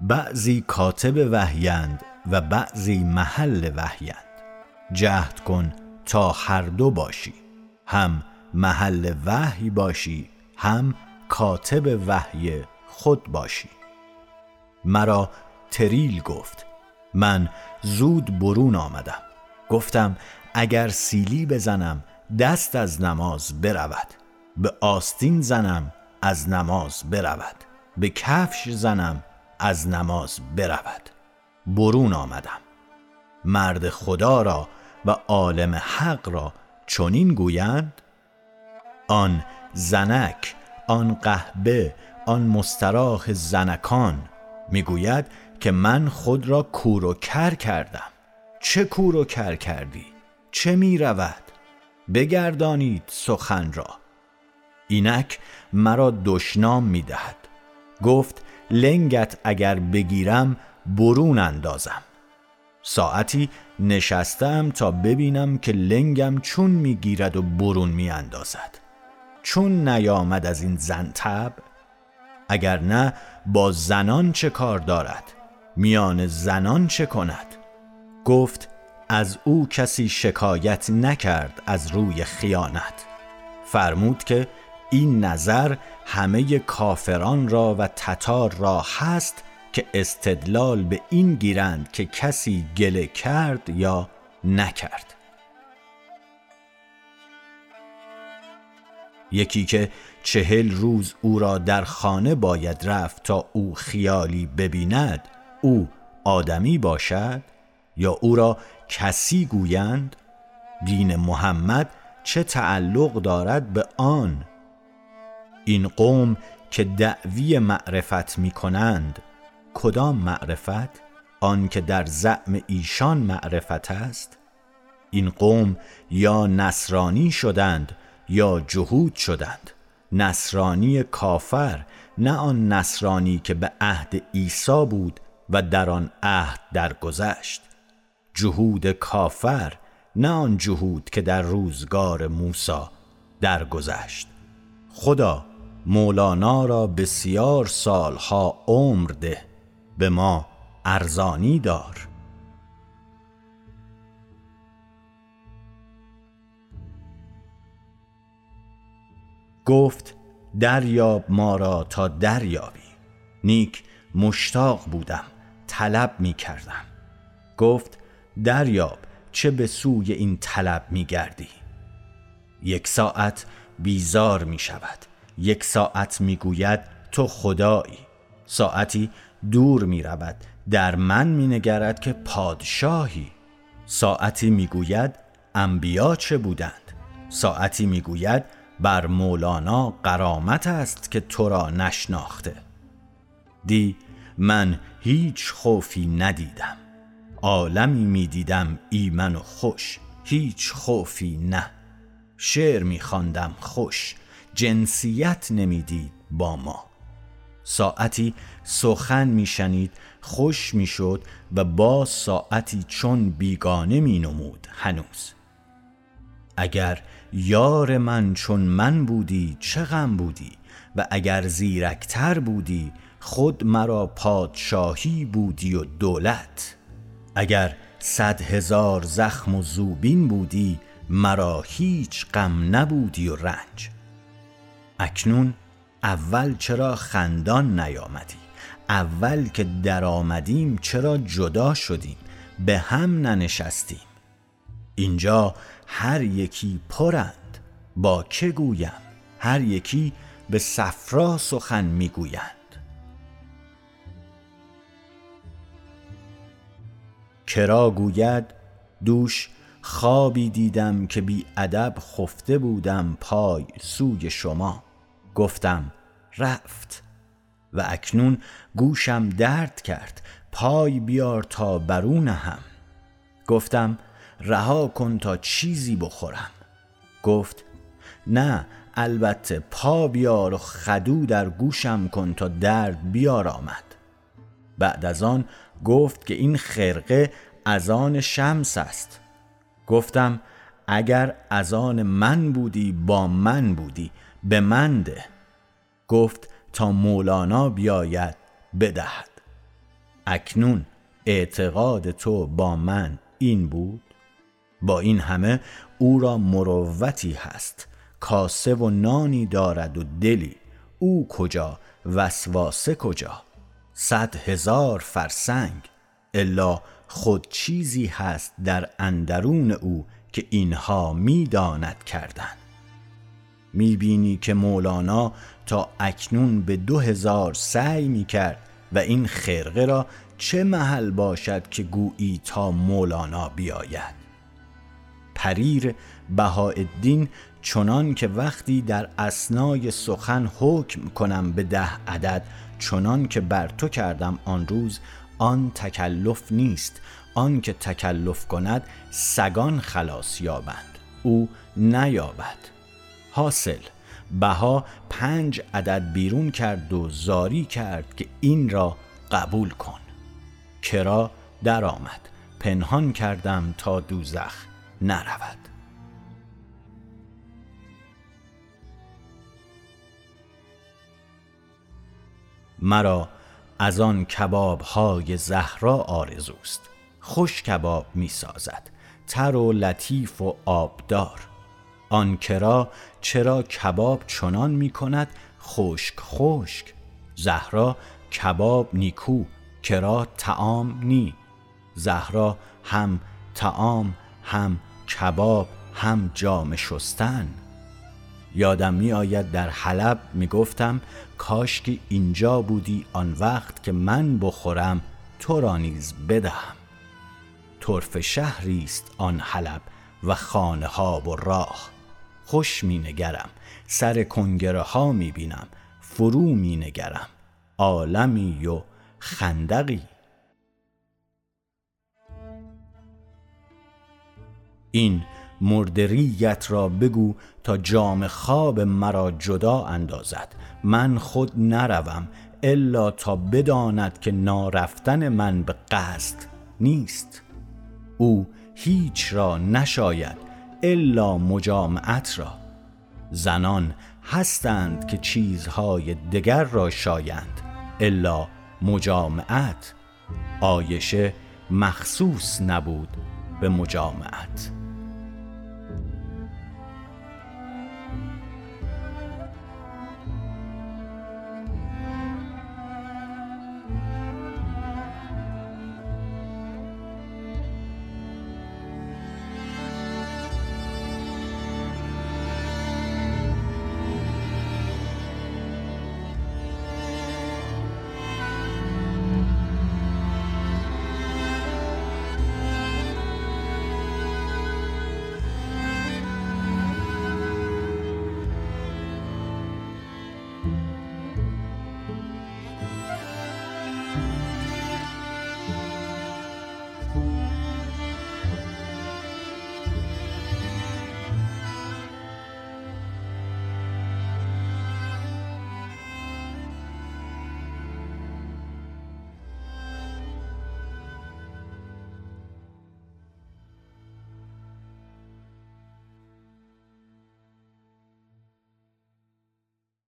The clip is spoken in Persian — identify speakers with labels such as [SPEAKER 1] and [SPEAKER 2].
[SPEAKER 1] بعضی کاتب وحیند و بعضی محل وحیند. جهد کن تا هر دو باشی. هم محل وحی باشی هم کاتب وحی خود باشی. مرا تریل گفت. من زود برون آمدم. گفتم اگر سیلی بزنم دست از نماز برود. به آستین زنم از نماز برود. به کفش زنم از نماز برود. برون آمدم. مرد خدا را و عالم حق را چنین گویند آن زنک آن قهبه آن مستراح زنکان می‌گوید که من خود را کور و کر کردم. چه کور و کر کردی؟ چه می رود بگردانید سخن را. اینک مرا دشنام می دهد گفت لنگت اگر بگیرم برون اندازم. ساعتی نشستم تا ببینم که لنگم چون می‌گیرد و برون میاندازد. چون نیامد از این زن تب اگر نه با زنان چه کار دارد؟ میان زنان چه کند؟ گفت از او کسی شکایت نکرد از روی خیانت. فرمود که این نظر همه کافران را و تتار را هست که استدلال به این گیرند که کسی گله کرد یا نکرد. یکی که چهل روز او را در خانه باید رفت تا او خیالی ببیند او آدمی باشد یا او را کسی گویند؟ دین محمد چه تعلق دارد به آن؟ این قوم که دعوی معرفت می کنند کدام معرفت؟ آن که در زعم ایشان معرفت است؟ این قوم یا نصرانی شدند یا جهود شدند. نصرانی کافر نه آن نصرانی که به عهد عیسی بود و در آن عهد درگذشت. جهود کافر نه آن جهود که در روزگار موسی درگذشت. خدا مولانا را بسیار سالها عمر ده به ما ارزانی دار. گفت دریاب ما را تا دریابی. نیک مشتاق بودم طلب می کردم. گفت دریاب چه به سوی این طلب می گردی؟ یک ساعت بیزار می شود. یک ساعت می گوید تو خدایی. ساعتی دور می رود در من می نگرد که پادشاهی. ساعتی می گوید انبیا چه بودند؟ ساعتی می گوید بر مولانا قرامت است که تو را نشناخته. دی من هیچ خوفی ندیدم. عالمی می‌دیدم ایمن و خوش هیچ خوفی نه. شعر میخواندم خوش جنسیت نمی‌دید با ما. ساعتی سخن میشنید خوش می‌شد و با ساعتی چون بیگانه مینمود هنوز. اگر یار من چون من بودی چه غم بودی؟ و اگر زیرکتر بودی خود مرا پادشاهی بودی و دولت. اگر صد هزار زخم و زوبین بودی مرا هیچ غم نبودی و رنج. اکنون اول چرا خندان نیامدی؟ اول که در آمدیم چرا جدا شدیم؟ به هم ننشستیم. اینجا هر یکی پرند. با که گویم؟ هر یکی به صفرا سخن می‌گویند. کرا گوید دوش خوابی دیدم که بی ادب خفته بودم پای سوی شما. گفتم رفت. و اکنون گوشم درد کرد پای بیار تا برون هم گفتم رها کن تا چیزی بخورم. گفت نه البته پا بیار و خدو در گوشم کن تا درد بیار آمد بعد از آن گفت که این خرقه از آن شمس است. گفتم اگر از آن من بودی با من بودی. به من گفت تا مولانا بیاید بدهد. اکنون اعتقاد تو با من این بود؟ با این همه او را مروتی هست کاسه و نانی دارد و دلی. او کجا وسواسه کجا؟ صد هزار فرسنگ. الا خود چیزی هست در اندرون او که اینها می‌داند کردن. می‌بینی که مولانا تا اکنون به دو هزار سعی می‌کرد و این خرقه را چه محل باشد که گویی تا مولانا بیاید. پریر بهاءالدین چنان که وقتی در اسنای سخن حکم کنم به ده عدد چنان که بر تو کردم آن روز آن تکلف نیست. آن که تکلف کند سگان خلاص یابند. او نیابد. حاصل. بها پنج عدد بیرون کرد و زاری کرد که این را قبول کن. کرا درآمد پنهان کردم تا دوزخ نرود. مرا از آن کباب های زهرا آرزوست. خوش کباب می سازد تر و لطیف و آبدار. آن کرا چرا کباب چنان می کند؟ خشک خشک. زهرا کباب نیکو کرا تعام نی. زهرا هم تعام هم کباب هم جام شستن. یادم می آید در حلب می گفتم کاش که اینجا بودی آن وقت که من بخورم تو را نیز بدهم. طرف شهری است آن حلب و خانه ها و راه. خوش می نگرم. سر کنگره ها می بینم. فرو می نگرم. عالمی و خندقی. این مردریت را بگو تا جام خواب مرا جدا اندازد. من خود نروم الا تا بداند که نارفتن من به قصد نیست. او هیچ را نشاید الا مجامعت را. زنان هستند که چیزهای دگر را شایند. الا مجامعت. آیشه مخصوص نبود به مجامعت.